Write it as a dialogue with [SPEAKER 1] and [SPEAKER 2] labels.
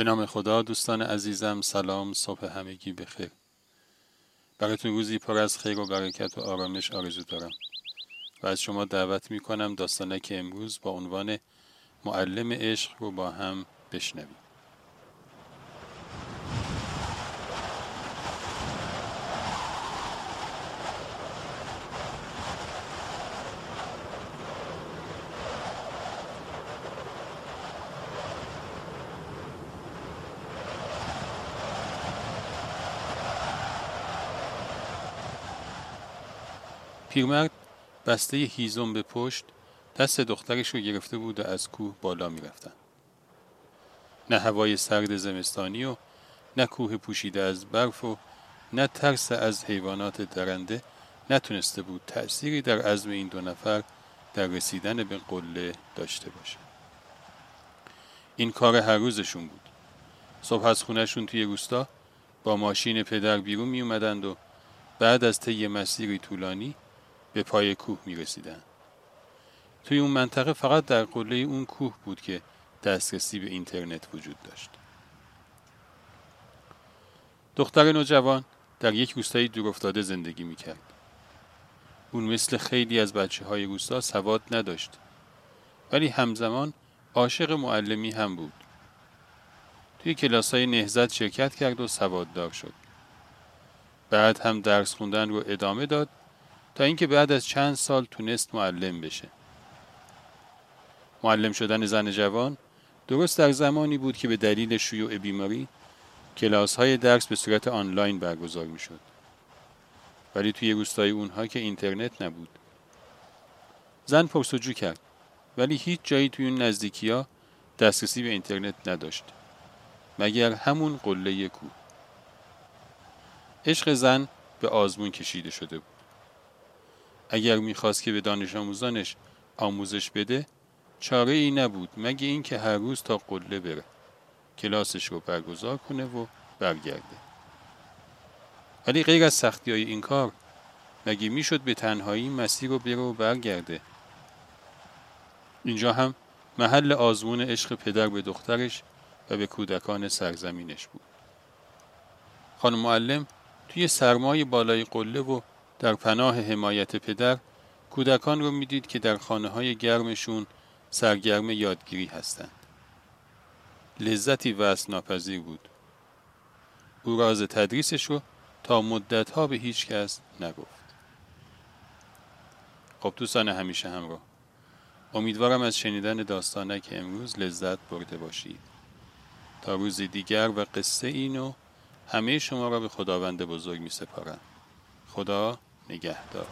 [SPEAKER 1] به نام خدا دوستان عزیزم سلام صبح همگی بخیر. براتون روزی پر از خیر و برکت و آرامش آرزو دارم و از شما دعوت می کنم داستانک امروز با عنوان معلم عشق رو با هم بشنویم. پیرمرد بسته هیزم به پشت دست دخترش رو گرفته بود و از کوه بالا می‌رفتن. نه هوای سرد زمستانی و نه کوه پوشیده از برف و نه ترس از حیوانات درنده نتونسته بود تأثیری در عزم این دو نفر در رسیدن به قله داشته باشه. این کار هر روزشون بود. صبح از خونهشون توی روستا با ماشین پدر بیرون می اومدند و بعد از طی مسیری طولانی به پای کوه می رسیدن. توی اون منطقه فقط در قله اون کوه بود که دسترسی به اینترنت وجود داشت. دختر نوجوان در یک روستایی دورافتاده زندگی می کرد. اون مثل خیلی از بچه های روستا سواد نداشت. ولی همزمان عاشق معلمی هم بود. توی کلاس های نهزت شرکت کرد و سواددار شد. بعد هم درس خوندن رو ادامه داد تا اینکه بعد از چند سال تونست معلم بشه. معلم شدن زن جوان درست در زمانی بود که به دلیل شیوع بیماری کلاس های درس به صورت آنلاین برگزار می شد. ولی توی روستای اونها که اینترنت نبود. زن پرسجو کرد ولی هیچ جایی توی اون نزدیکی دسترسی به اینترنت نداشت. مگر همون قله کوه. عشق زن به آزمون کشیده شده بود. اگر می‌خواست که به دانش آموزانش آموزش بده چاره ای نبود مگه اینکه هر روز تا قله بره. کلاسش رو برگزار کنه و برگرده. ولی غیر از سختی های این کار مگه می‌شد به تنهایی مسیر رو بره و برگرده؟ اینجا هم محل آزمون عشق پدر به دخترش و به کودکان سرزمینش بود. خانم معلم توی سرمای بالای قله و در پناه حمایت پدر کودکان رو می‌دید که در خانه های گرمشون سرگرم یادگیری هستند. لذتی وصل ناپذیر بود. او راز تدریسش رو تا مدتها به هیچ کس نگفت. خب دوستان همیشه همراه. امیدوارم از شنیدن داستانه که امروز لذت برده باشید. تا روز دیگر و قصه اینو همه شما را به خداوند بزرگ می سپارم. خدا نگهدار.